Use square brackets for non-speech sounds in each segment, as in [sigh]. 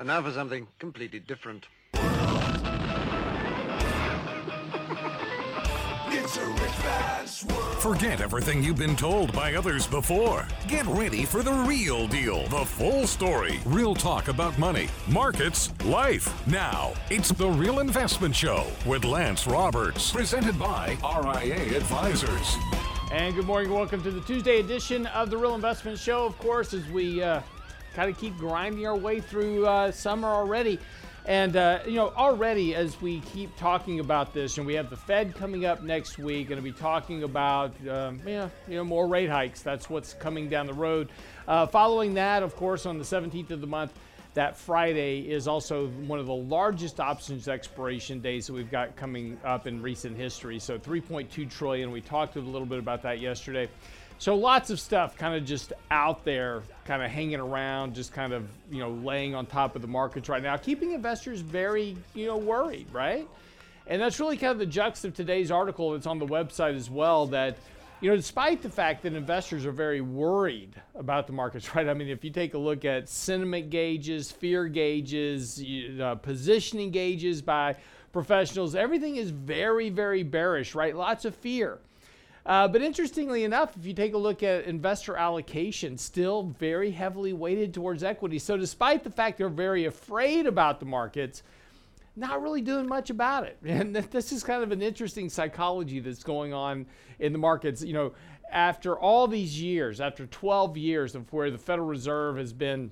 And now for something completely different. Forget everything you've been told by others before. Get ready for the real deal, the full story, real talk about money, markets, life. Now, it's The Real Investment Show with Lance Roberts, presented by RIA Advisors. And good morning, welcome to the Tuesday edition of The Real Investment Show. Of course, as we uh, kind of keep grinding our way through uh, summer already. And, uh, you know, already as we keep talking about this, and we have the Fed coming up next week, going to be talking about, um, yeah, you know, more rate hikes. That's what's coming down the road. Uh, following that, of course, on the 17th of the month, that Friday is also one of the largest options expiration days that we've got coming up in recent history. So 3.2 trillion. We talked a little bit about that yesterday. So lots of stuff kind of just out there, kind of hanging around, just kind of, you know, laying on top of the markets right now, keeping investors very, you know, worried, right? And that's really kind of the jux of today's article that's on the website as well that you know, despite the fact that investors are very worried about the markets, [laughs] right? I mean, if you take a look at sentiment gauges, fear gauges, uh, positioning gauges by professionals, everything is very, very bearish, right? Lots of fear. Uh, but interestingly enough, if you take a look at investor allocation, still very heavily weighted towards equity. So, despite the fact they're very afraid about the markets, not really doing much about it. [laughs] And this is kind of an interesting psychology that's going on in the markets. You know, after all these years, after 12 years of where the Federal Reserve has been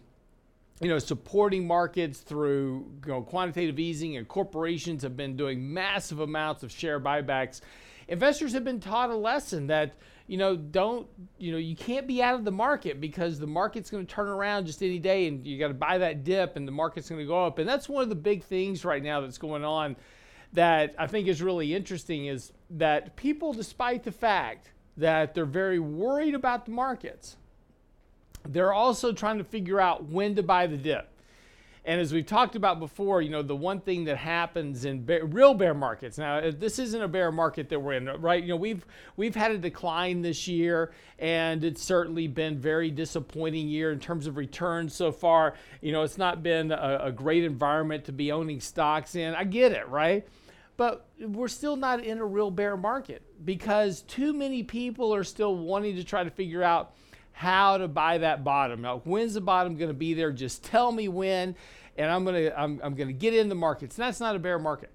you know, supporting markets through you know, quantitative easing, and corporations have been doing massive amounts of share buybacks investors have been taught a lesson that you know don't you know you can't be out of the market because the market's going to turn around just any day and you got to buy that dip and the market's going to go up. And that's one of the big things right now that's going on that I think is really interesting is that people despite the fact that they're very worried about the markets they're also trying to figure out when to buy the dip and as we've talked about before, you know, the one thing that happens in bear, real bear markets. Now, uh, this isn't a bear market that we're in, right? You know, we've we've had a decline this year, and it's certainly been very disappointing year in terms of returns so far. You know, it's not been a, a great environment to be owning stocks in. I get it, right? But we're still not in a real bear market because too many people are still wanting to try to figure out how to buy that bottom. Now, when's the bottom going to be there? Just tell me when, and I'm to I'm, I'm to get in the markets. And that's not a bear market.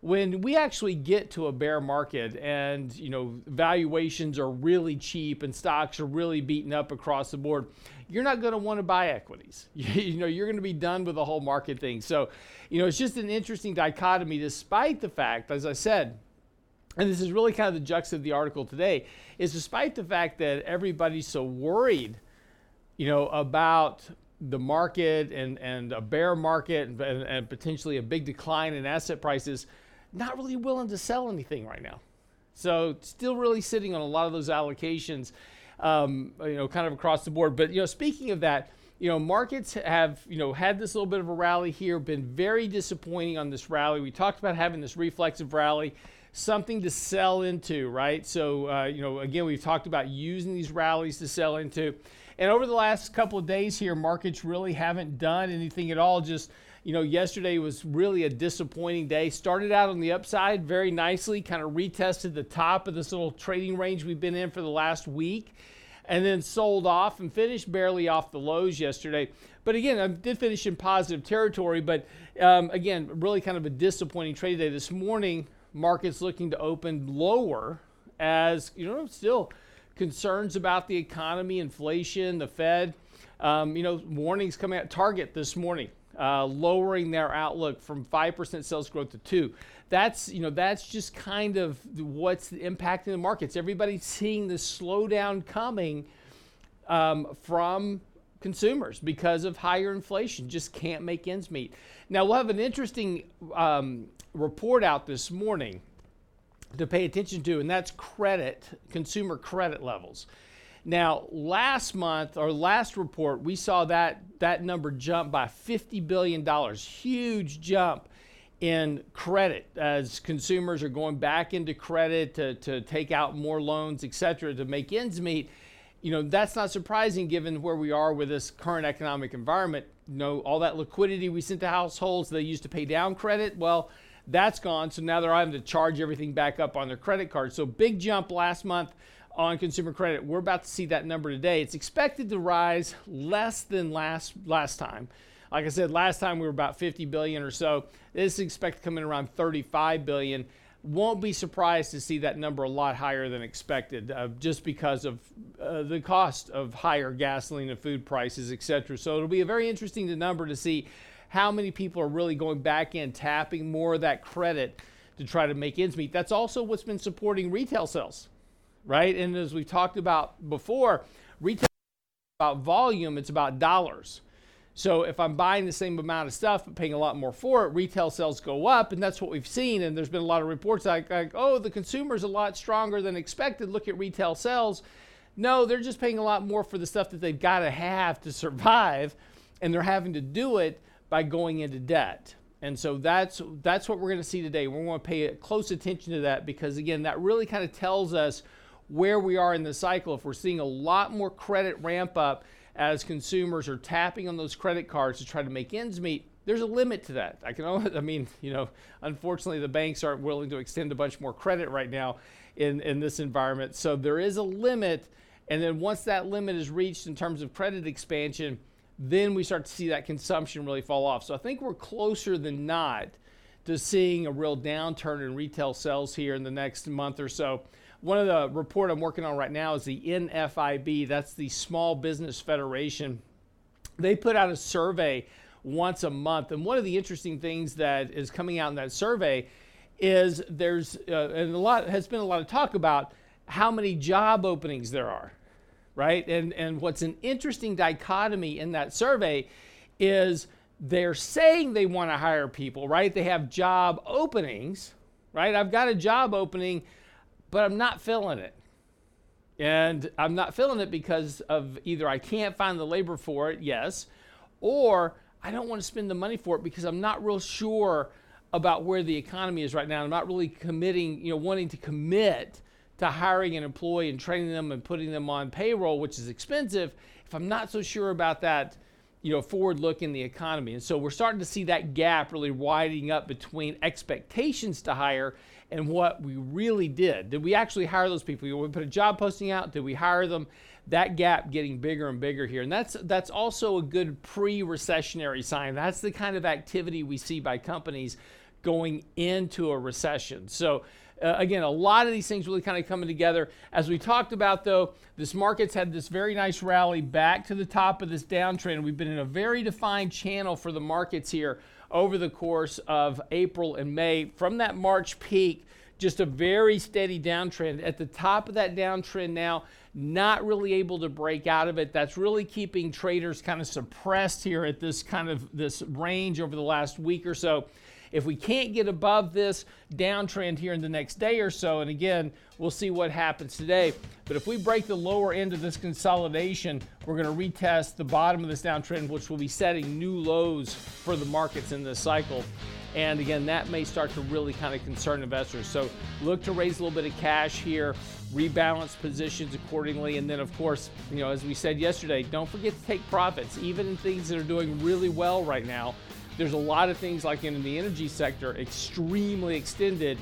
When we actually get to a bear market and you know valuations are really cheap and stocks are really beaten up across the board, you're not going to want to buy equities. [laughs] you know you're going to be done with the whole market thing. So, you know it's just an interesting dichotomy, despite the fact, as I said, and this is really kind of the jux of the article today, is despite the fact that everybody's so worried, you know, about the market and, and a bear market and, and potentially a big decline in asset prices, not really willing to sell anything right now. So still really sitting on a lot of those allocations, um, you know, kind of across the board. But you know, speaking of that, you know, markets have you know had this little bit of a rally here, been very disappointing on this rally. We talked about having this reflexive rally something to sell into, right? So, uh, you know, again, we've talked about using these rallies to sell into. And over the last couple of days here, markets really haven't done anything at all. Just, you know, yesterday was really a disappointing day. Started out on the upside very nicely, kind of retested the top of this little trading range we've been in for the last week, and then sold off and finished barely off the lows yesterday. But again, I did finish in positive territory, but um, again, really kind of a disappointing trade day. This morning, markets looking to open lower as, you know, still concerns about the economy, inflation, the Fed. Um, you know, warnings coming out. Target this morning, uh, lowering their outlook from 5% sales growth to 2 that's you know that's just kind of what's impacting the markets everybody's seeing the slowdown coming um, from consumers because of higher inflation just can't make ends meet now we'll have an interesting um, report out this morning to pay attention to, and that's credit, consumer credit levels. Now, last month or last report, we saw that that number jump by $50 billion, huge jump in credit as consumers are going back into credit to, to take out more loans, et cetera, to make ends meet. you know, that's not surprising given where we are with this current economic environment. You know, all that liquidity we sent to households they used to pay down credit, well, that's gone. So now they're having to charge everything back up on their credit card. So big jump last month on consumer credit. We're about to see that number today. It's expected to rise less than last last time. Like I said, last time we were about 50 billion or so. This is expected to come in around 35 billion won't be surprised to see that number a lot higher than expected uh, just because of uh, the cost of higher gasoline and food prices, etc. So it'll be a very interesting number to see how many people are really going back in, tapping more of that credit to try to make ends meet. That's also what's been supporting retail sales, right? And as we've talked about before, retail about volume, it's about dollars. So if I'm buying the same amount of stuff but paying a lot more for it, retail sales go up, and that's what we've seen. And there's been a lot of reports like, like oh, the consumer's a lot stronger than expected. Look at retail sales. No, they're just paying a lot more for the stuff that they've got to have to survive, and they're having to do it by going into debt. And so that's that's what we're going to see today. We're going to pay close attention to that because again, that really kind of tells us where we are in the cycle. If we're seeing a lot more credit ramp up as consumers are tapping on those credit cards to try to make ends meet, there's a limit to that. I can only, I mean, you know, unfortunately, the banks aren't willing to extend a bunch more credit right now in, in this environment. So there is a limit. And then once that limit is reached in terms of credit expansion, then we start to see that consumption really fall off. So I think we're closer than not to seeing a real downturn in retail sales here in the next month or so. One of the report I'm working on right now is the NFIB. That's the Small Business Federation. They put out a survey once a month, and one of the interesting things that is coming out in that survey is there's uh, and a lot has been a lot of talk about how many job openings there are, right? And and what's an interesting dichotomy in that survey is they're saying they want to hire people, right? They have job openings, right? I've got a job opening but I'm not filling it. And I'm not filling it because of either I can't find the labor for it, yes, or I don't want to spend the money for it because I'm not real sure about where the economy is right now. I'm not really committing, you know, wanting to commit to hiring an employee and training them and putting them on payroll, which is expensive, if I'm not so sure about that, you know, forward look in the economy. And so we're starting to see that gap really widening up between expectations to hire and what we really did. Did we actually hire those people? We put a job posting out. Did we hire them? That gap getting bigger and bigger here, and that's that's also a good pre-recessionary sign. That's the kind of activity we see by companies going into a recession. So. Uh, again, a lot of these things really kind of coming together. As we talked about, though, this market's had this very nice rally back to the top of this downtrend. We've been in a very defined channel for the markets here over the course of April and May. From that March peak, just a very steady downtrend. At the top of that downtrend now, not really able to break out of it. That's really keeping traders kind of suppressed here at this kind of this range over the last week or so. If we can't get above this downtrend here in the next day or so, and again, we'll see what happens today. But if we break the lower end of this consolidation, we're going to retest the bottom of this downtrend, which will be setting new lows for the markets in this cycle. And again, that may start to really kind of concern investors. So look to raise a little bit of cash here, rebalance positions accordingly. And then, of course, you know, as we said yesterday, don't forget to take profits, even in things that are doing really well right now. There's a lot of things like in the energy sector, extremely extended.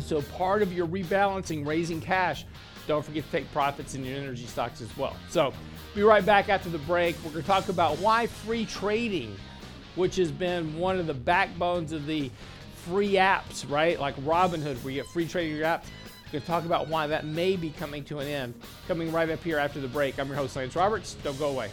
So part of your rebalancing, raising cash, don't forget to take profits in your energy stocks as well. So be right back after the break. We're going to talk about why free trading, which has been one of the backbones of the free apps, right? Like Robinhood, where you get free trading your apps. We're going to talk about why that may be coming to an end. Coming right up here after the break. I'm your host, Lance Roberts. Don't go away.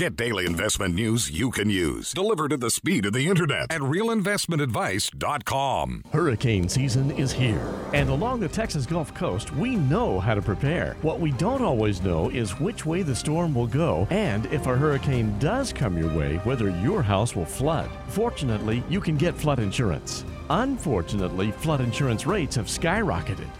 Get daily investment news you can use, delivered at the speed of the internet at realinvestmentadvice.com. Hurricane season is here, and along the Texas Gulf Coast, we know how to prepare. What we don't always know is which way the storm will go, and if a hurricane does come your way, whether your house will flood. Fortunately, you can get flood insurance. Unfortunately, flood insurance rates have skyrocketed.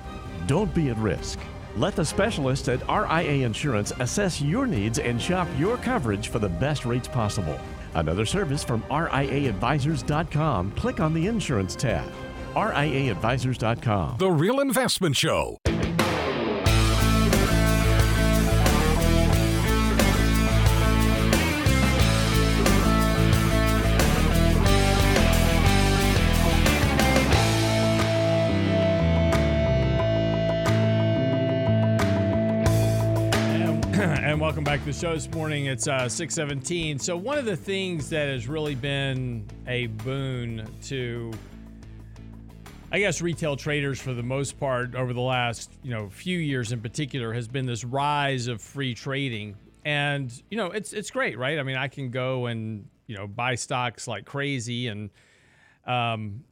Don't be at risk. Let the specialists at RIA Insurance assess your needs and shop your coverage for the best rates possible. Another service from RIAadvisors.com. Click on the Insurance tab. RIAadvisors.com. The Real Investment Show. Welcome back to the show this morning. It's uh, 617. So, one of the things that has really been a boon to, I guess, retail traders for the most part over the last, you know, few years in particular has been this rise of free trading. And, you know, it's it's great, right? I mean, I can go and, you know, buy stocks like crazy and um,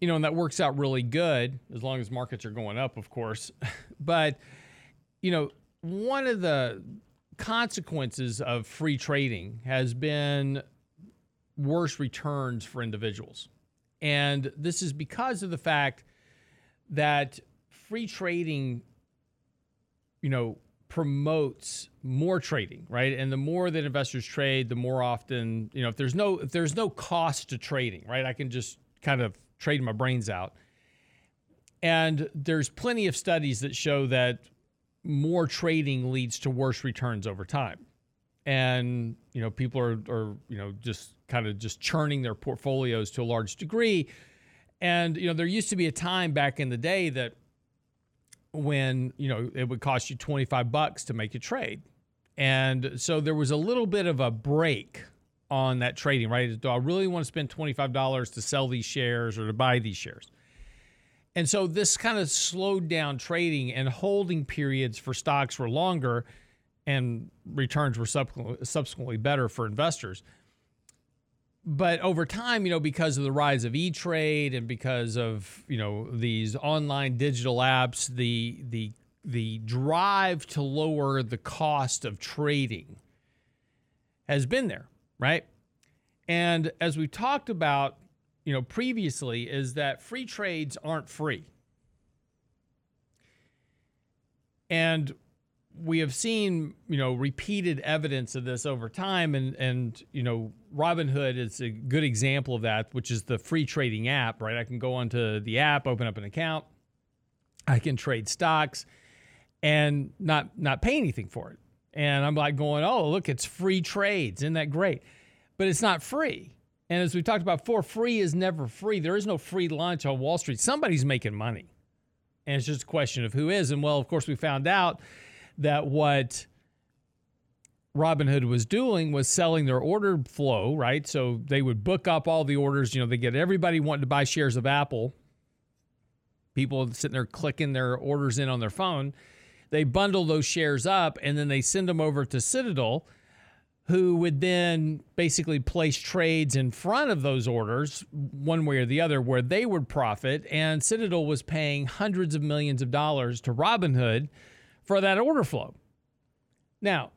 you know, and that works out really good as long as markets are going up, of course. [laughs] but, you know, one of the consequences of free trading has been worse returns for individuals. And this is because of the fact that free trading, you know, promotes more trading, right? And the more that investors trade, the more often, you know, if there's no if there's no cost to trading, right? I can just kind of trade my brains out. And there's plenty of studies that show that more trading leads to worse returns over time. And, you know, people are, are you know, just kind of just churning their portfolios to a large degree. And, you know, there used to be a time back in the day that when, you know, it would cost you 25 bucks to make a trade. And so there was a little bit of a break on that trading, right? Do I really want to spend $25 to sell these shares or to buy these shares? And so this kind of slowed down trading and holding periods for stocks were longer and returns were subsequently better for investors. But over time, you know, because of the rise of E-Trade and because of, you know, these online digital apps, the the the drive to lower the cost of trading has been there, right? And as we talked about you know, previously is that free trades aren't free. And we have seen, you know, repeated evidence of this over time. And, and, you know, Robinhood is a good example of that, which is the free trading app, right? I can go onto the app, open up an account, I can trade stocks and not not pay anything for it. And I'm like going, oh, look, it's free trades. Isn't that great? But it's not free. And as we talked about before, free is never free. There is no free lunch on Wall Street. Somebody's making money. And it's just a question of who is. And well, of course, we found out that what Robinhood was doing was selling their order flow, right? So they would book up all the orders. You know, they get everybody wanting to buy shares of Apple. People sitting there clicking their orders in on their phone. They bundle those shares up and then they send them over to Citadel who would then basically place trades in front of those orders, one way or the other, where they would profit. And Citadel was paying hundreds of millions of dollars to Robinhood for that order flow. Now,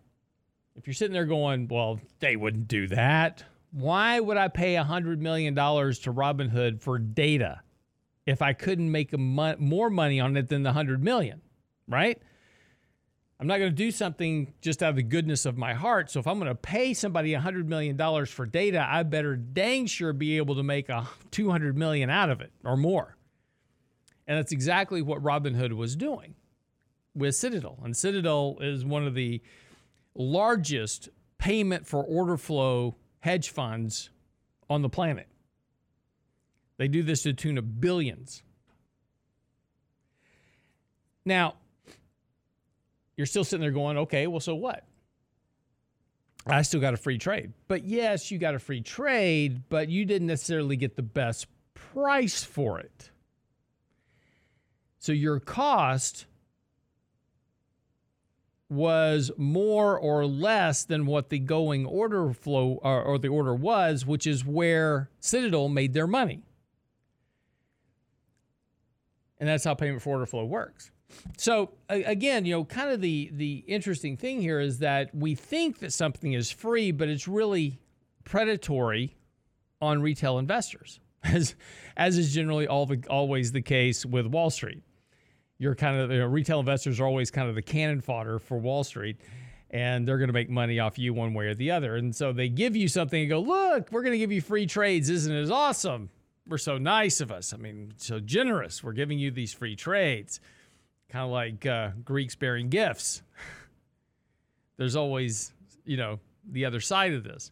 if you're sitting there going, well, they wouldn't do that. Why would I pay $100 million to Robinhood for data if I couldn't make mo- more money on it than the 100 million, right? I'm not going to do something just out of the goodness of my heart. So if I'm going to pay somebody $100 million for data, I better dang sure be able to make a 200 million out of it or more. And that's exactly what Robinhood was doing with Citadel. And Citadel is one of the largest payment for order flow hedge funds on the planet. They do this to the tune of billions. Now, you're still sitting there going, okay, well, so what? I still got a free trade. But yes, you got a free trade, but you didn't necessarily get the best price for it. So your cost was more or less than what the going order flow or, or, the order was, which is where Citadel made their money. And that's how payment for order flow works. So again, you know, kind of the the interesting thing here is that we think that something is free, but it's really predatory on retail investors, [laughs] as as is generally all the, always the case with Wall Street. You're kind of you know, retail investors are always kind of the cannon fodder for Wall Street, and they're going to make money off you one way or the other. And so they give you something and go, look, we're going to give you free trades. Isn't it awesome? We're so nice of us. I mean, so generous. We're giving you these free trades, kind of like uh, Greeks bearing gifts. [laughs] There's always, you know, the other side of this.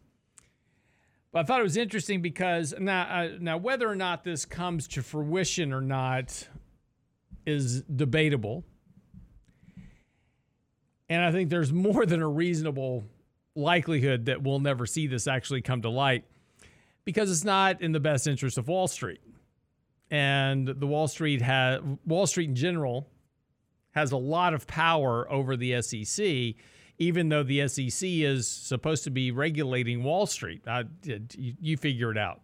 But I thought it was interesting because now, uh, now whether or not this comes to fruition or not is debatable. And I think there's more than a reasonable likelihood that we'll never see this actually come to light because it's not in the best interest of Wall Street. And the Wall Street has Wall Street in general has a lot of power over the SEC, even though the SEC is supposed to be regulating Wall Street. I, you figure it out.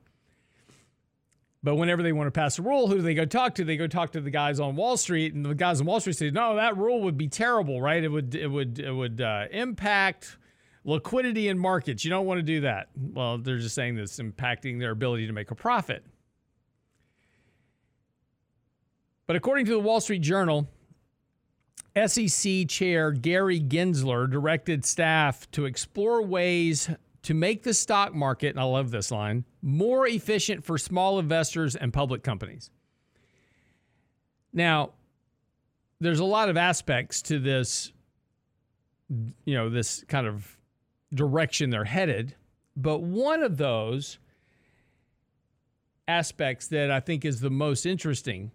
But whenever they want to pass a rule, who do they go talk to? They go talk to the guys on Wall Street, and the guys on Wall Street say, "No, that rule would be terrible, right? It would it would it would uh, impact liquidity in markets. You don't want to do that." Well, they're just saying this impacting their ability to make a profit. But according to the Wall Street Journal, SEC Chair Gary Gensler directed staff to explore ways to make the stock market, and I love this line, more efficient for small investors and public companies. Now, there's a lot of aspects to this, you know, this kind of direction they're headed. But one of those aspects that I think is the most interesting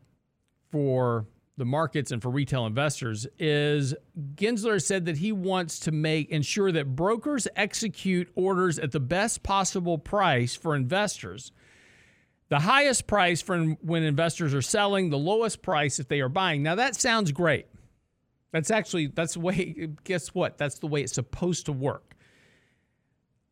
for the markets and for retail investors is Gensler said that he wants to make ensure that brokers execute orders at the best possible price for investors. The highest price for when investors are selling, the lowest price if they are buying. Now that sounds great. That's actually that's the way [laughs] guess what? That's the way it's supposed to work.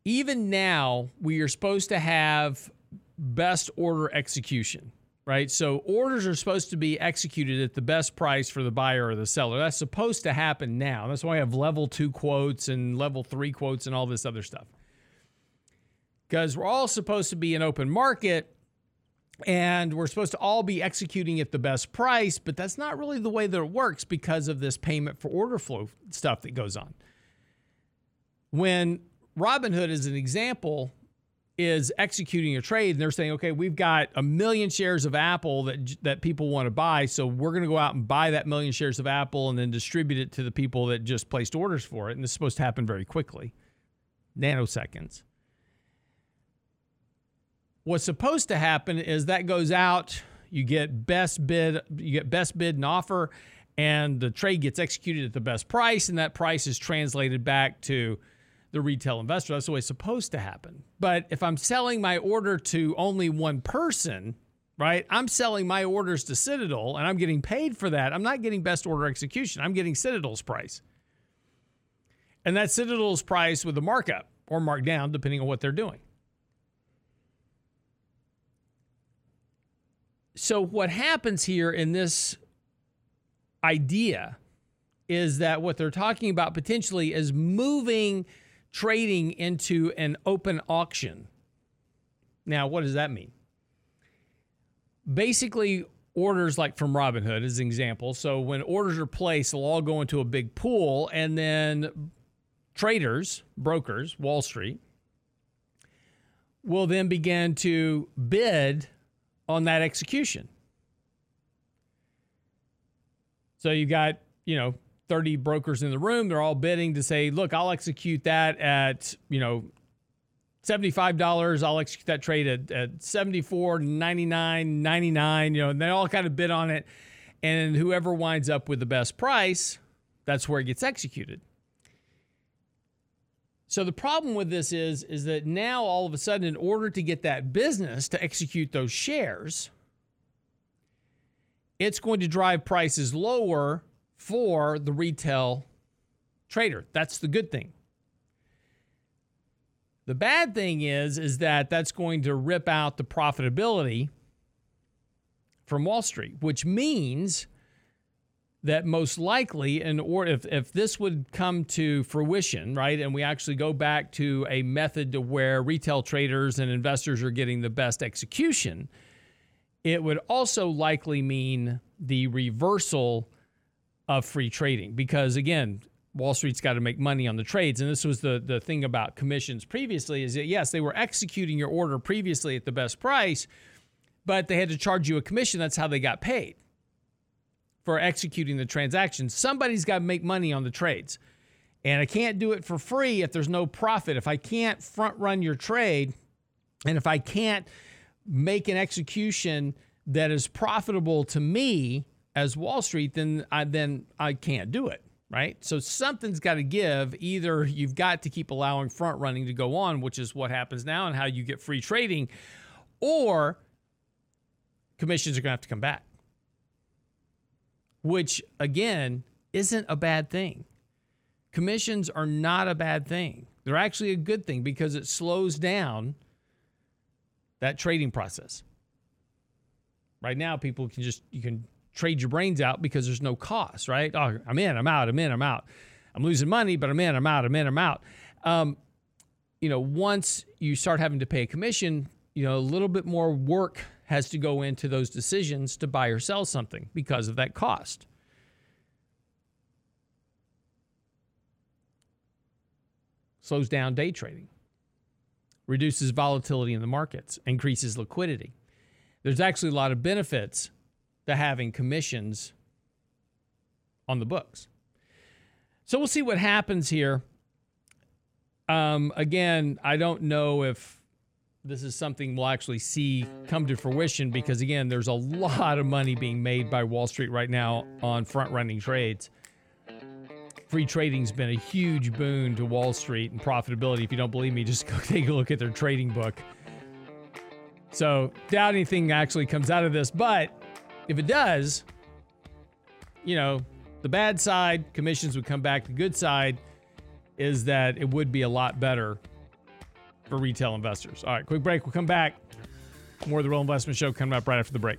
Even now, we are supposed to have best order execution right? So orders are supposed to be executed at the best price for the buyer or the seller. That's supposed to happen now. That's why I have level two quotes and level three quotes and all this other stuff. Because we're all supposed to be an open market and we're supposed to all be executing at the best price, but that's not really the way that it works because of this payment for order flow stuff that goes on. When Robinhood, as an example, is executing a trade and they're saying, okay, we've got a million shares of Apple that that people want to buy, so we're going to go out and buy that million shares of Apple and then distribute it to the people that just placed orders for it. And this is supposed to happen very quickly, nanoseconds. What's supposed to happen is that goes out, you get best bid, you get best bid and offer, and the trade gets executed at the best price, and that price is translated back to the retail investor. That's the way it's supposed to happen. But if I'm selling my order to only one person, right? I'm selling my orders to Citadel and I'm getting paid for that. I'm not getting best order execution. I'm getting Citadel's price. And that's Citadel's price with a markup or markdown, depending on what they're doing. So, what happens here in this idea is that what they're talking about potentially is moving trading into an open auction. Now, what does that mean? Basically, orders like from Robinhood as an example. So when orders are placed, they'll all go into a big pool, and then traders, brokers, Wall Street, will then begin to bid on that execution. So you got, you know, 30 brokers in the room. They're all bidding to say, look, I'll execute that at, you know, $75. I'll execute that trade at, at 74, 99, 99, you know, and they all kind of bid on it. And whoever winds up with the best price, that's where it gets executed. So the problem with this is, is that now all of a sudden, in order to get that business to execute those shares, it's going to drive prices lower for the retail trader. That's the good thing. The bad thing is is that that's going to rip out the profitability from Wall Street, which means that most likely and or if, if this would come to fruition right and we actually go back to a method to where retail traders and investors are getting the best execution it would also likely mean the reversal of free trading because again Wall Street's got to make money on the trades. And this was the, the thing about commissions previously is that, yes, they were executing your order previously at the best price, but they had to charge you a commission. That's how they got paid for executing the transaction. Somebody's got to make money on the trades. And I can't do it for free if there's no profit. If I can't front run your trade, and if I can't make an execution that is profitable to me as Wall Street, then I, then I can't do it. Right. So something's got to give. Either you've got to keep allowing front running to go on, which is what happens now and how you get free trading, or commissions are going to have to come back, which again isn't a bad thing. Commissions are not a bad thing. They're actually a good thing because it slows down that trading process. Right now, people can just, you can trade your brains out because there's no cost, right? Oh, I'm in, I'm out, I'm in, I'm out. I'm losing money, but I'm in, I'm out, I'm in, I'm out. Um, you know, once you start having to pay a commission, you know, a little bit more work has to go into those decisions to buy or sell something because of that cost. Slows down day trading, reduces volatility in the markets, increases liquidity. There's actually a lot of benefits to having commissions on the books. So we'll see what happens here. Um, again, I don't know if this is something we'll actually see come to fruition because, again, there's a lot of money being made by Wall Street right now on front running trades. Free trading's been a huge boon to Wall Street and profitability. If you don't believe me, just [laughs] go take a look at their trading book. So, doubt anything actually comes out of this, but if it does, you know, the bad side, commissions would come back. The good side is that it would be a lot better for retail investors. All right, quick break. We'll come back. More of the Real Investment Show coming up right after the break.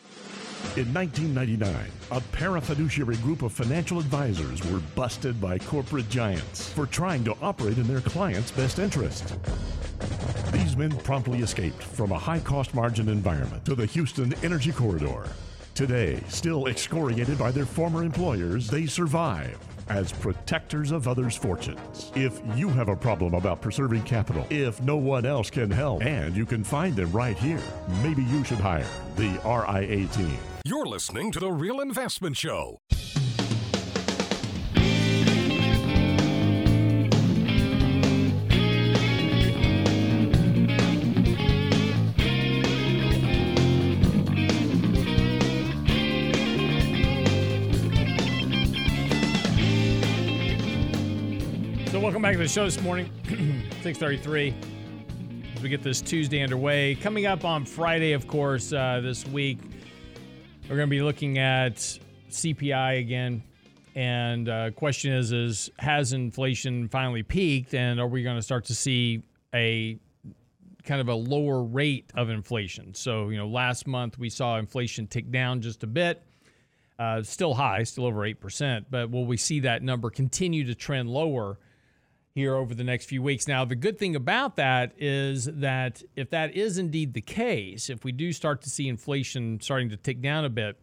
In 1999, a parafiduciary group of financial advisors were busted by corporate giants for trying to operate in their clients' best interest. These men promptly escaped from a high cost margin environment to the Houston Energy Corridor. Today, still excoriated by their former employers, they survive as protectors of others' fortunes. If you have a problem about preserving capital, if no one else can help, and you can find them right here, maybe you should hire the RIA team. You're listening to The Real Investment Show. So welcome back to the show this morning, [clears throat] 633. As we get this Tuesday underway. Coming up on Friday, of course, uh, this week, we're going to be looking at CPI again. And uh, question is, is has inflation finally peaked, and are we going to start to see a kind of a lower rate of inflation? So, you know, last month we saw inflation tick down just a bit. Uh, still high, still over 8%, but will we see that number continue to trend lower here over the next few weeks? Now, the good thing about that is that if that is indeed the case, if we do start to see inflation starting to tick down a bit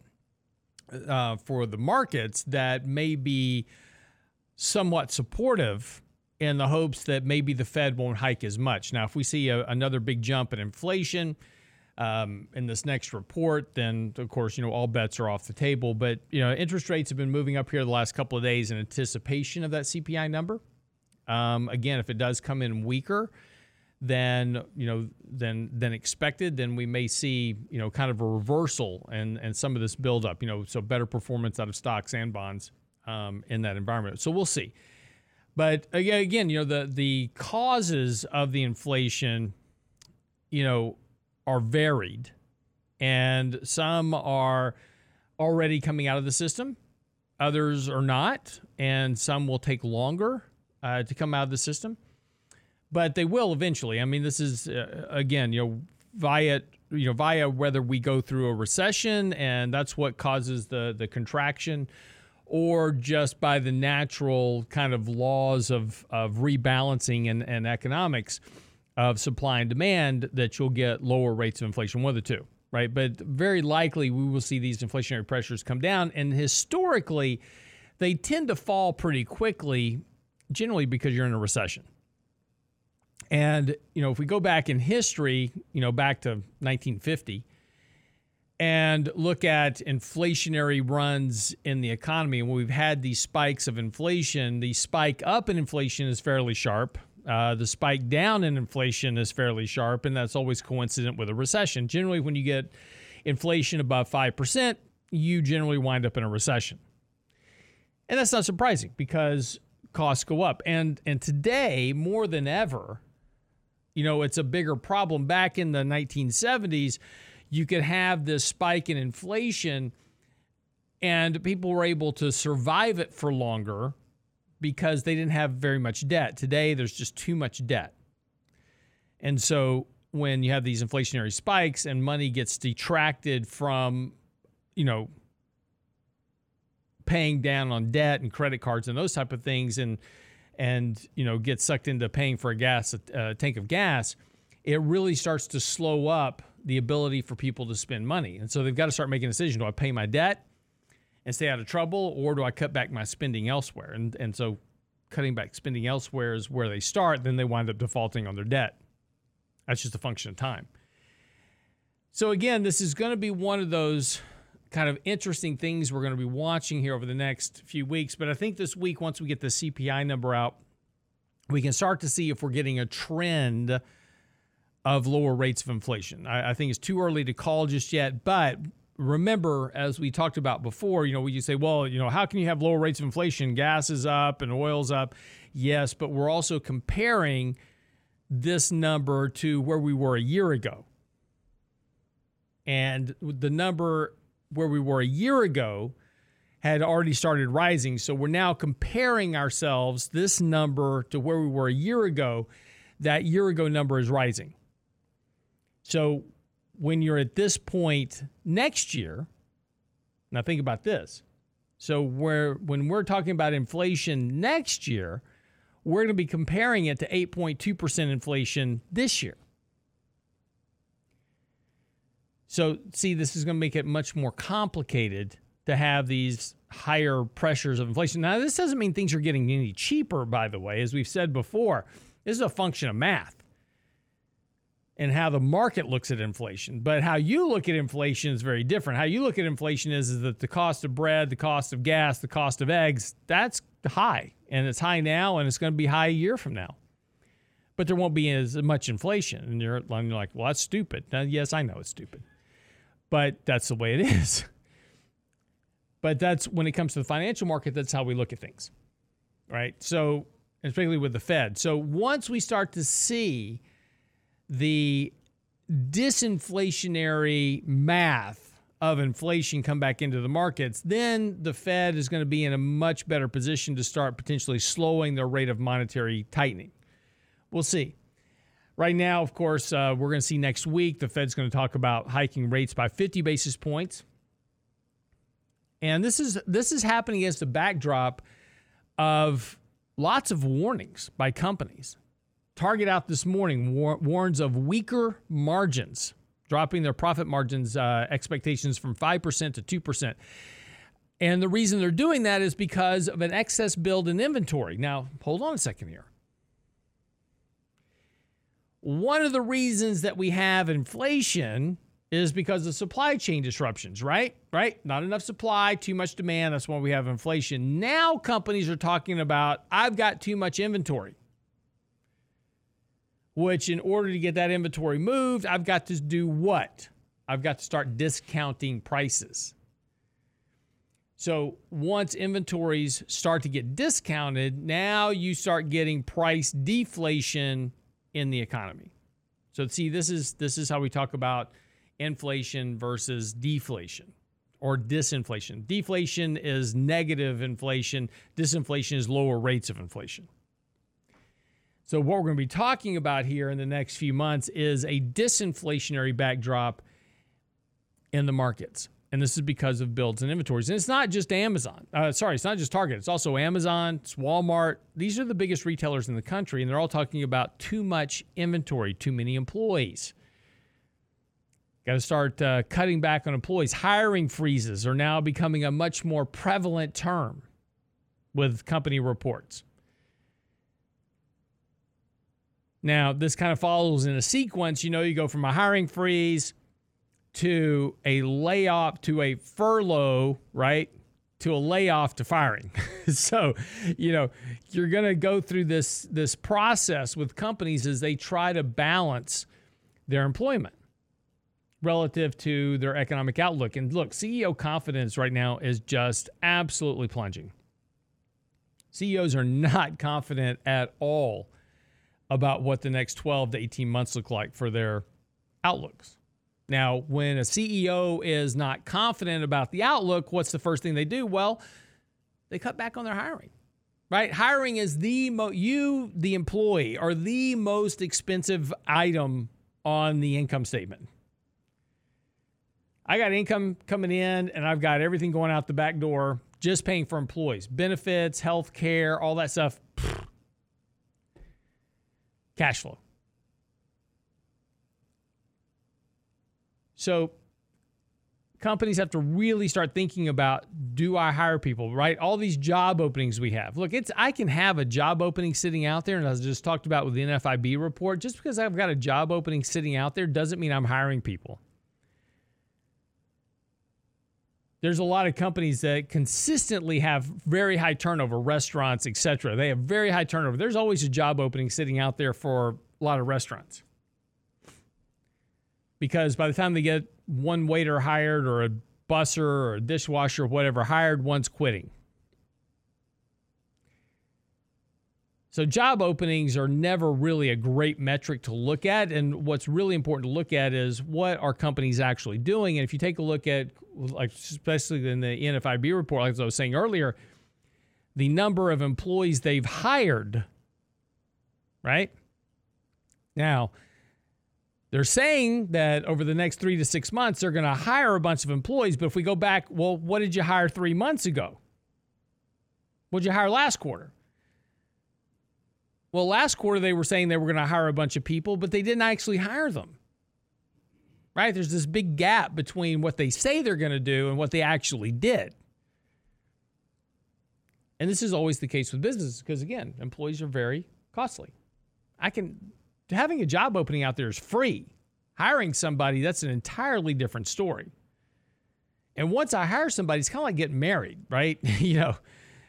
uh, for the markets, that may be somewhat supportive in the hopes that maybe the Fed won't hike as much. Now, if we see a, another big jump in inflation, um, in this next report, then of course, you know, all bets are off the table. But, you know, interest rates have been moving up here the last couple of days in anticipation of that CPI number. Um, again, if it does come in weaker than, you know, than, than expected, then we may see, you know, kind of a reversal and, and some of this buildup, you know, so better performance out of stocks and bonds um, in that environment. So we'll see. But again, again, you know, the, the causes of the inflation, you know, are varied. and some are already coming out of the system, others are not, and some will take longer uh, to come out of the system, but they will eventually. I mean, this is uh, again, you know, via you know via whether we go through a recession and that's what causes the the contraction or just by the natural kind of laws of, of rebalancing and, and economics of supply and demand that you'll get lower rates of inflation, one of the two, right? But very likely we will see these inflationary pressures come down. And historically, they tend to fall pretty quickly, generally because you're in a recession. And, you know, if we go back in history, you know, back to 1950, and look at inflationary runs in the economy, when we've had these spikes of inflation, the spike up in inflation is fairly sharp. Uh, the spike down in inflation is fairly sharp, and that's always coincident with a recession. Generally, when you get inflation above 5%, you generally wind up in a recession. And that's not surprising because costs go up. And, and today, more than ever, you know, it's a bigger problem. Back in the 1970s, you could have this spike in inflation and people were able to survive it for longer because they didn't have very much debt. Today, there's just too much debt. And so when you have these inflationary spikes and money gets detracted from, you know, paying down on debt and credit cards and those type of things and and you know get sucked into paying for a gas a, tank of gas, it really starts to slow up the ability for people to spend money. And so they've got to start making a decision. Do I pay my debt and stay out of trouble, or do I cut back my spending elsewhere? And, and so cutting back spending elsewhere is where they start. Then they wind up defaulting on their debt. That's just a function of time. So, again, this is going to be one of those kind of interesting things we're going to be watching here over the next few weeks. But I think this week, once we get the CPI number out, we can start to see if we're getting a trend of lower rates of inflation. I, I, think it's too early to call just yet, but remember, as we talked about before, you know, we say, well, you know, how can you have lower rates of inflation? Gas is up and oil's up. Yes, but we're also comparing this number to where we were a year ago. And the number where we were a year ago had already started rising. So we're now comparing ourselves, this number, to where we were a year ago. That year ago number is rising. So when you're at this point next year, now think about this. So where when we're talking about inflation next year, we're going to be comparing it to 8.2% inflation this year. So see, this is going to make it much more complicated to have these higher pressures of inflation. Now, this doesn't mean things are getting any cheaper, by the way. As we've said before, this is a function of math and how the market looks at inflation. But how you look at inflation is very different. How you look at inflation is, is that the cost of bread, the cost of gas, the cost of eggs, that's high. And it's high now and it's going to be high a year from now. But there won't be as much inflation. And you're, like, well, that's stupid. Now, yes, I know it's stupid. But that's the way it [laughs] is. But that's when it comes to the financial market, that's how we look at things. Right. So, especially with the Fed. So once we start to see the disinflationary math of inflation come back into the markets, then the Fed is going to be in a much better position to start potentially slowing their rate of monetary tightening. We'll see. Right now, of course, uh, we're going to see next week the Fed's going to talk about hiking rates by 50 basis points. And this is this is happening against a backdrop of lots of warnings by companies Target out this morning war- warns of weaker margins, dropping their profit margins uh, expectations from 5% to 2%. And the reason they're doing that is because of an excess build in inventory. Now, hold on a second here. One of the reasons that we have inflation is because of supply chain disruptions, right? Right? Not enough supply, too much demand. That's why we have inflation. Now companies are talking about, I've got too much inventory which in order to get that inventory moved, I've got to do what? I've got to start discounting prices. So once inventories start to get discounted, now you start getting price deflation in the economy. So see, this is this is how we talk about inflation versus deflation or disinflation. Deflation is negative inflation, disinflation is lower rates of inflation. So, what we're going to be talking about here in the next few months is a disinflationary backdrop in the markets. And this is because of builds and inventories. And it's not just Amazon. Uh, sorry, it's not just Target. It's also Amazon, it's Walmart. These are the biggest retailers in the country, and they're all talking about too much inventory, too many employees. Got to start uh, cutting back on employees. Hiring freezes are now becoming a much more prevalent term with company reports. Now, this kind of follows in a sequence. You know, you go from a hiring freeze to a layoff to a furlough, right? To a layoff to firing. [laughs] so, you know, you're going to go through this this process with companies as they try to balance their employment relative to their economic outlook. And look, CEO confidence right now is just absolutely plunging. CEOs are not confident at all about what the next 12 to 18 months look like for their outlooks. Now, when a CEO is not confident about the outlook, what's the first thing they do? Well, they cut back on their hiring. Right? Hiring is the mo- you the employee are the most expensive item on the income statement. I got income coming in and I've got everything going out the back door, just paying for employees, benefits, health care, all that stuff. Cash flow. So companies have to really start thinking about do I hire people, right? All these job openings we have. Look, it's I can have a job opening sitting out there and I just talked about with the NFIB report, just because I've got a job opening sitting out there doesn't mean I'm hiring people. There's a lot of companies that consistently have very high turnover, restaurants, etc. They have very high turnover. There's always a job opening sitting out there for a lot of restaurants because by the time they get one waiter hired or a busser or a dishwasher or whatever hired, one's quitting. So job openings are never really a great metric to look at. And what's really important to look at is what are companies actually doing. And if you take a look at, like especially in the NFIB report, like I was saying earlier, the number of employees they've hired, right? Now, they're saying that over the next three to six months, they're going to hire a bunch of employees. But if we go back, well, what did you hire three months ago? What did you hire last quarter? Well, last quarter, they were saying they were going to hire a bunch of people, but they didn't actually hire them. Right? There's this big gap between what they say they're going to do and what they actually did. And this is always the case with businesses because, again, employees are very costly. I can having a job opening out there is free. Hiring somebody, that's an entirely different story. And once I hire somebody, it's kind of like getting married, right? [laughs] you know,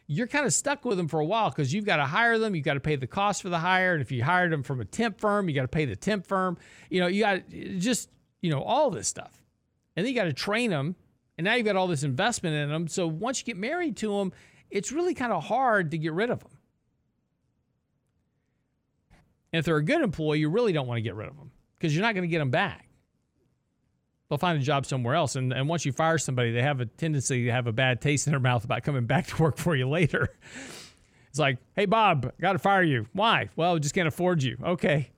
you're kind of stuck with them for a while because you've got to hire them, you've got to pay the cost for the hire, and if you hired them from a temp firm, you got to pay the temp firm. You know, you got just you know all this stuff, and then you got to train them, and now you've got all this investment in them. So once you get married to them, it's really kind of hard to get rid of them. And if they're a good employee, you really don't want to get rid of them because you're not going to get them back. They'll find a job somewhere else. And, and once you fire somebody, they have a tendency to have a bad taste in their mouth about coming back to work for you later. [laughs] It's like, hey, Bob, got to fire you. Why? Well, just can't afford you. Okay.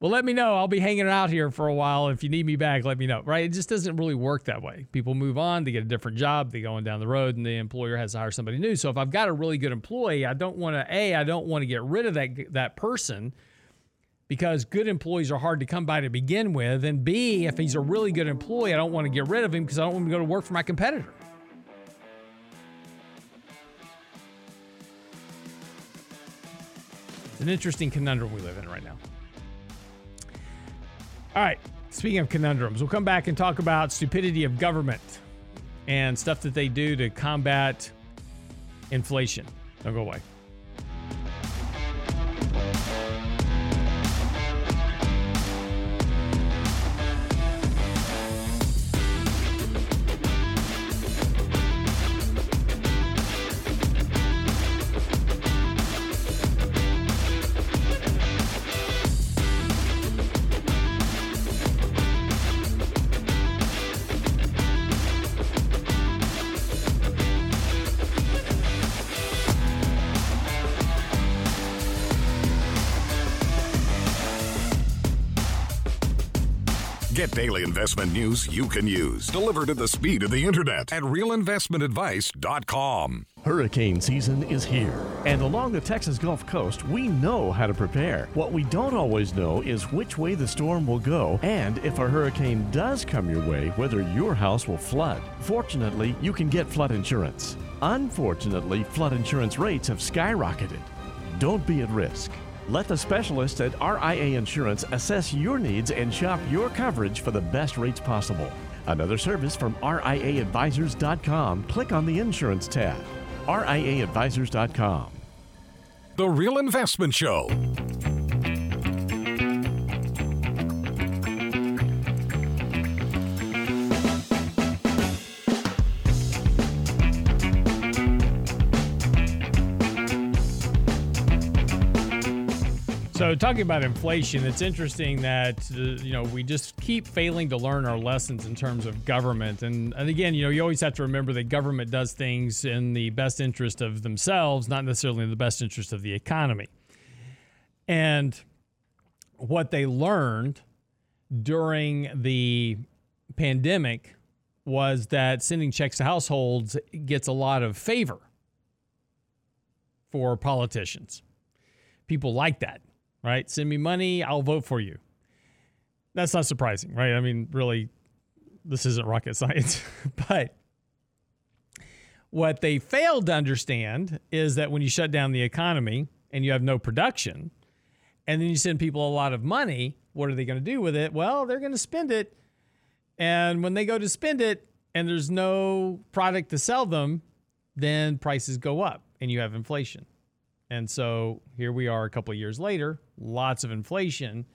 Well, let me know. I'll be hanging out here for a while. If you need me back, let me know. Right? It just doesn't really work that way. People move on, they get a different job, they go on down the road, and the employer has to hire somebody new. So if I've got a really good employee, I don't want to a, I don't want to get rid of that that person because good employees are hard to come by to begin with. And B, if he's a really good employee, I don't want to get rid of him because I don't want him to go to work for my competitor. It's an interesting conundrum we live in right now. All right. Speaking of conundrums, we'll come back and talk about stupidity of government and stuff that they do to combat inflation. Don't go away. Get daily investment news you can use, delivered at the speed of the internet at realinvestmentadvice.com. Hurricane season is here, and along the Texas Gulf Coast, we know how to prepare. What we don't always know is which way the storm will go, and if a hurricane does come your way, whether your house will flood. Fortunately, you can get flood insurance. Unfortunately, flood insurance rates have skyrocketed. Don't be at risk. Let the specialists at RIA Insurance assess your needs and shop your coverage for the best rates possible. Another service from RIAadvisors.com. Click on the Insurance tab. RIAadvisors.com. The Real Investment Show. So, talking about inflation, it's interesting that uh, you know we just keep failing to learn our lessons in terms of government. And, and again, you know, you always have to remember that government does things in the best interest of themselves, not necessarily in the best interest of the economy. And what they learned during the pandemic was that sending checks to households gets a lot of favor for politicians. People like that right? Send me money, I'll vote for you. That's not surprising, right? I mean, really, this isn't rocket [laughs] science. but what they failed to understand is that when you shut down the economy and you have no production, and then you send people a lot of money, what are they going to do with it? Well, they're going to spend it. And when they go to spend it and there's no product to sell them, then prices go up and you have inflation. And so here we are a couple of years later, lots of inflation.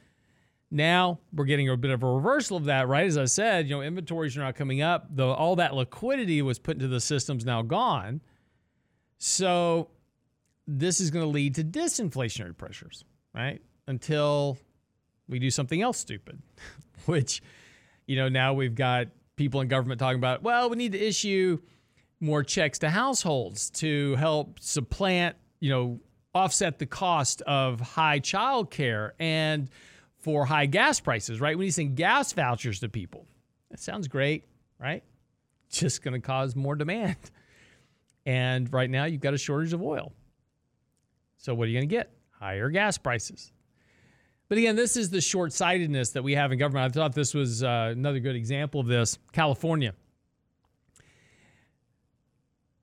Now we're getting a bit of a reversal of that, right? As I said, you know, inventories are not coming up. All that liquidity was put into the system's now gone. So this is going to lead to disinflationary pressures, right? Until we do something else stupid, [laughs] which, you know, now we've got people in government talking about, well, we need to issue more checks to households to help supplant you know, offset the cost of high child care and for high gas prices, right? When you send gas vouchers to people, that sounds great, right? [laughs] Just going to cause more demand. And right now, you've got a shortage of oil. So, what are you going to get? Higher gas prices. But again, this is the short sightedness that we have in government. I thought this was uh, another good example of this. California.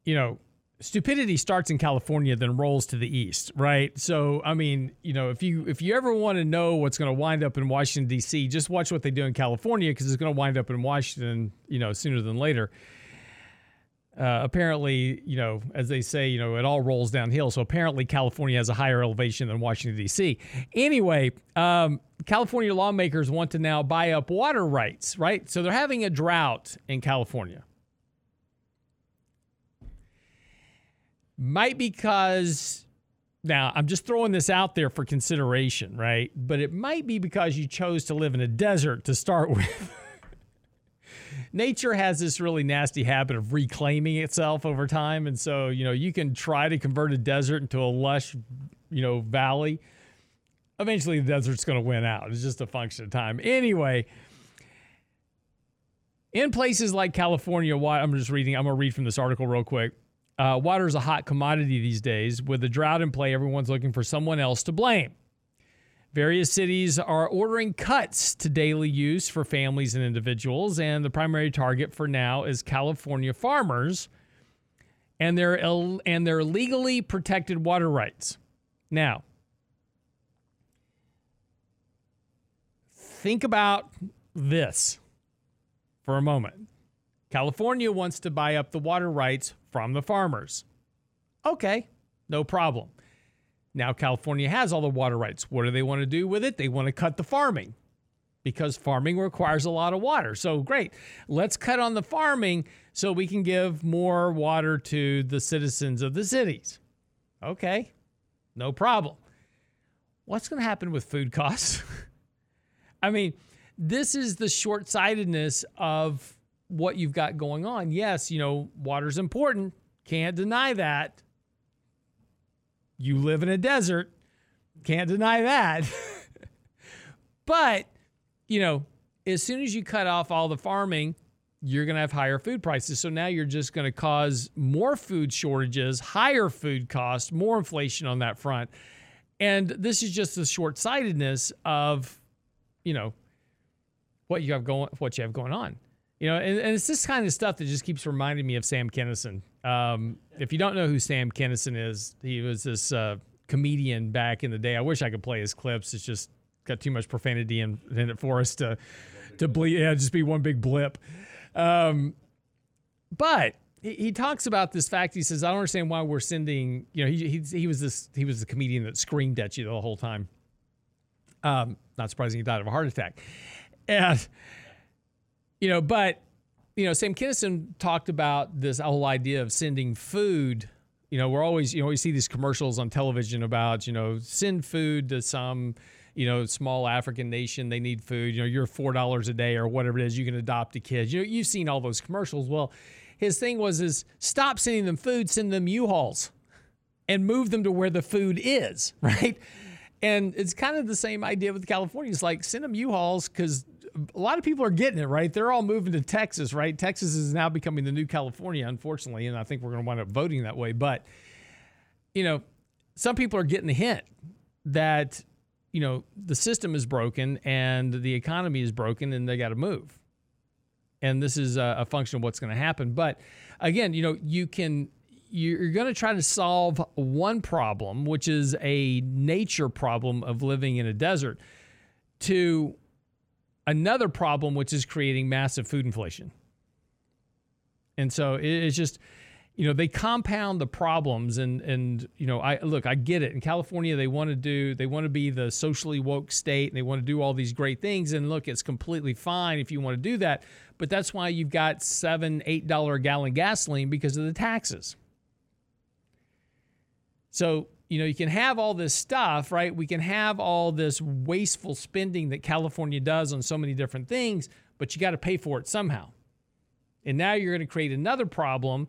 You know, stupidity starts in California, then rolls to the east, right? So, I mean, you know, if you if you ever want to know what's going to wind up in Washington D.C., just watch what they do in California because it's going to wind up in Washington, you know, sooner than later. Uh, apparently, you know, as they say, you know, it all rolls downhill. So apparently, California has a higher elevation than Washington D.C. Anyway, um, California lawmakers want to now buy up water rights, right? So they're having a drought in California. Might because now I'm just throwing this out there for consideration, right? But it might be because you chose to live in a desert to start [laughs] with. Nature has this really nasty habit of reclaiming itself over time. And so, you know, you can try to convert a desert into a lush, you know, valley. Eventually, the desert's going to win out. It's just a function of time. Anyway, in places like California, why I'm just reading, I'm going to read from this article real quick. Uh, water is a hot commodity these days. With the drought in play, everyone's looking for someone else to blame. Various cities are ordering cuts to daily use for families and individuals, and the primary target for now is California farmers and their Ill- and their legally protected water rights. Now, think about this for a moment. California wants to buy up the water rights from the farmers. Okay, no problem. Now, California has all the water rights. What do they want to do with it? They want to cut the farming because farming requires a lot of water. So, great. Let's cut on the farming so we can give more water to the citizens of the cities. Okay, no problem. What's going to happen with food costs? [laughs] I mean, this is the short sightedness of what you've got going on. Yes, you know, water's important. Can't deny that. You live in a desert. Can't deny that. [laughs] but, you know, as soon as you cut off all the farming, you're going to have higher food prices. So now you're just going to cause more food shortages, higher food costs, more inflation on that front. And this is just the short-sightedness of, you know, what you have going, what you have going on. You know, and, and it's this kind of stuff that just keeps reminding me of Sam Kinison. Um, if you don't know who Sam Kinison is, he was this uh, comedian back in the day. I wish I could play his clips. It's just got too much profanity in, in it for us to to bleed. Yeah, just be one big blip. Um, but he, he talks about this fact. He says, "I don't understand why we're sending." You know, he he, he was this he was the comedian that screamed at you the whole time. Um, not surprising he died of a heart attack, and you know, but you know, Sam Kinison talked about this whole idea of sending food. You know, we're always you know we see these commercials on television about you know send food to some you know small African nation they need food. You know, you're four dollars a day or whatever it is you can adopt a kid. You know, you've seen all those commercials. Well, his thing was is stop sending them food, send them U-Hauls, and move them to where the food is, [laughs] right? And it's kind of the same idea with California. It's like send them U-Hauls because a lot of people are getting it, right? They're all moving to Texas, right? Texas is now becoming the new California, unfortunately, and I think we're going to wind up voting that way. But, you know, some people are getting the hint that, you know, the system is broken and the economy is broken and they got to move. And this is a, a function of what's going to happen. But again, you know, you can you're going to try to solve one problem, which is a nature problem of living in a desert, to another problem, which is creating massive food inflation. And so it's just, you know, they compound the problems. And and you know, I look, I get it. In California, they want to do, they want to be the socially woke state, and they want to do all these great things. And look, it's completely fine if you want to do that. But that's why you've got seven, eight dollar a gallon gasoline because of the taxes. So you know, you can have all this stuff, right? We can have all this wasteful spending that California does on so many different things, but you got to pay for it somehow. And now you're going to create another problem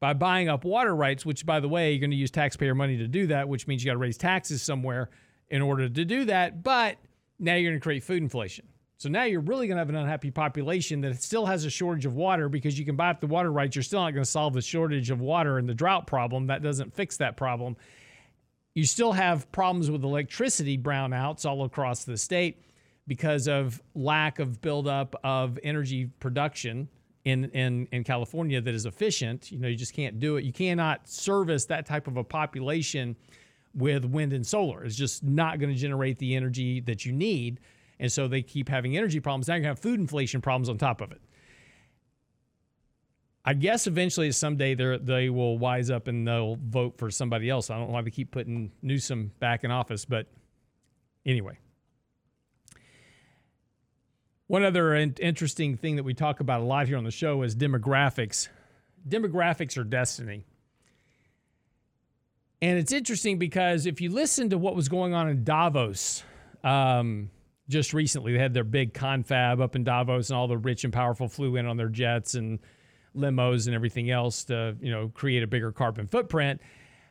by buying up water rights, which, by the way, you're going to use taxpayer money to do that, which means you got to raise taxes somewhere in order to do that. But now you're going to create food inflation. So now you're really going to have an unhappy population that still has a shortage of water because you can buy up the water rights. You're still not going to solve the shortage of water and the drought problem. That doesn't fix that problem. You still have problems with electricity brownouts all across the state because of lack of buildup of energy production in, in, in California that is efficient. You know, you just can't do it. You cannot service that type of a population with wind and solar. It's just not going to generate the energy that you need. And so they keep having energy problems. Now you're going to have food inflation problems on top of it. I guess eventually someday they they will wise up and they'll vote for somebody else. I don't know why they keep putting Newsom back in office, but anyway. One other interesting thing that we talk about a lot here on the show is demographics. Demographics are destiny. And it's interesting because if you listen to what was going on in Davos um, just recently, they had their big confab up in Davos, and all the rich and powerful flew in on their jets and limos and everything else to you know create a bigger carbon footprint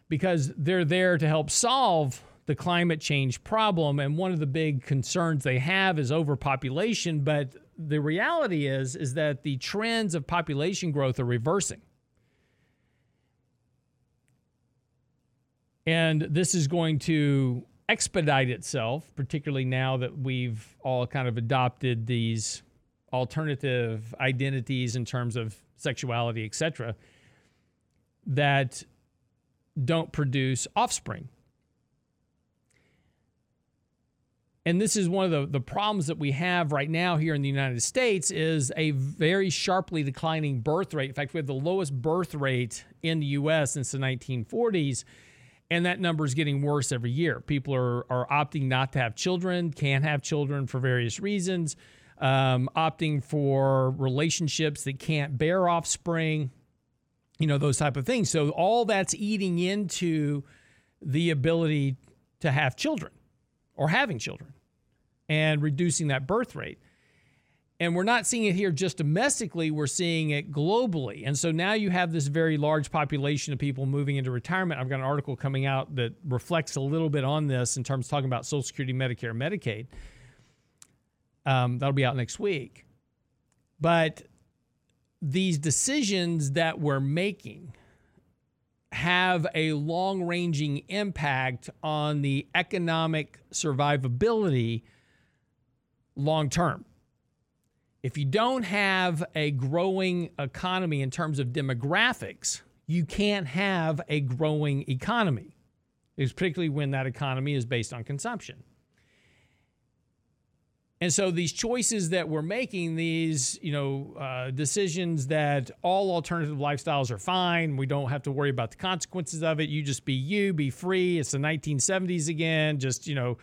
because they're there to help solve the climate change problem. And one of the big concerns they have is overpopulation. But the reality is is that the trends of population growth are reversing. And this is going to expedite itself particularly now that we've all kind of adopted these alternative identities in terms of sexuality, etc., that don't produce offspring. And this is one of the, the problems that we have right now here in the United States is a very sharply declining birth rate. In fact, we have the lowest birth rate in the US since the 1940s, and that number is getting worse every year. People are, are opting not to have children, can't have children for various reasons um, opting for relationships that can't bear offspring, you know, those type of things. So all that's eating into the ability to have children or having children and reducing that birth rate. And we're not seeing it here just domestically, we're seeing it globally. And so now you have this very large population of people moving into retirement. I've got an article coming out that reflects a little bit on this in terms of talking about Social Security, Medicare, Medicaid Um, that'll be out next week. But these decisions that we're making have a long ranging impact on the economic survivability long term. If you don't have a growing economy in terms of demographics, you can't have a growing economy, it's particularly when that economy is based on consumption. And so these choices that we're making, these you know uh, decisions that all alternative lifestyles are fine, we don't have to worry about the consequences of it. You just be you, be free. It's the 1970s again. Just you know,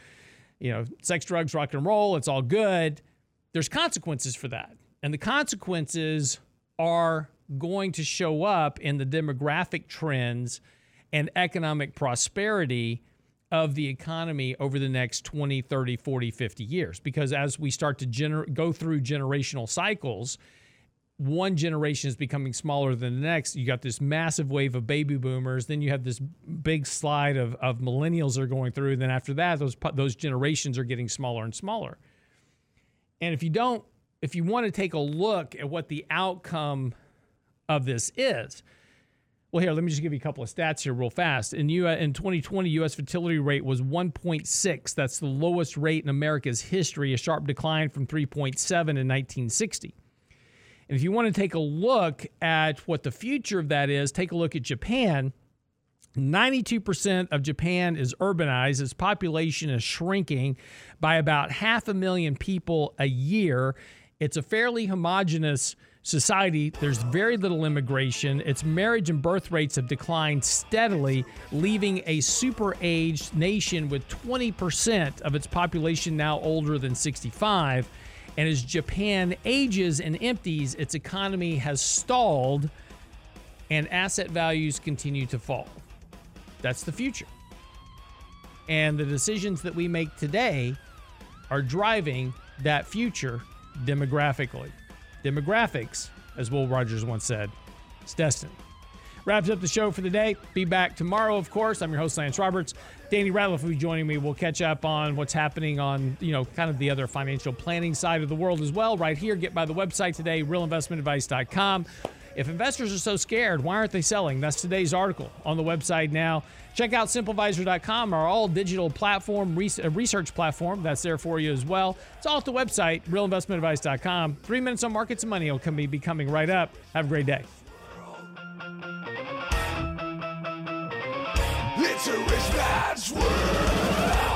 you know, sex, drugs, rock and roll. It's all good. There's consequences for that, and the consequences are going to show up in the demographic trends and economic prosperity of the economy over the next 20, 30, 40, 50 years. Because as we start to gener- go through generational cycles, one generation is becoming smaller than the next. You got this massive wave of baby boomers. Then you have this big slide of, of millennials that are going through. And then after that, those, those generations are getting smaller and smaller. And if you don't, if you want to take a look at what the outcome of this is, well, here, let me just give you a couple of stats here real fast. In, U- in 2020, U.S. fertility rate was 1.6. That's the lowest rate in America's history, a sharp decline from 3.7 in 1960. And if you want to take a look at what the future of that is, take a look at Japan. 92% of Japan is urbanized. Its population is shrinking by about half a million people a year. It's a fairly homogenous society, there's very little immigration. Its marriage and birth rates have declined steadily, leaving a super aged nation with 20% of its population now older than 65. And as Japan ages and empties, its economy has stalled and asset values continue to fall. That's the future. And the decisions that we make today are driving that future demographically. Demographics, as Will Rogers once said, it's destined. Wraps up the show for the day. Be back tomorrow, of course. I'm your host, Lance Roberts. Danny Ratliff will be joining me. We'll catch up on what's happening on, you know, kind of the other financial planning side of the world as well. Right here, get by the website today, realinvestmentadvice.com. If investors are so scared, why aren't they selling? That's today's article on the website now. Check out simplevisor.com, our all digital platform, uh, research platform. That's there for you as well. It's all at the website, realinvestmentadvice.com. Three minutes on markets and money will come, be coming right up. Have a great day. It's a rich man's world.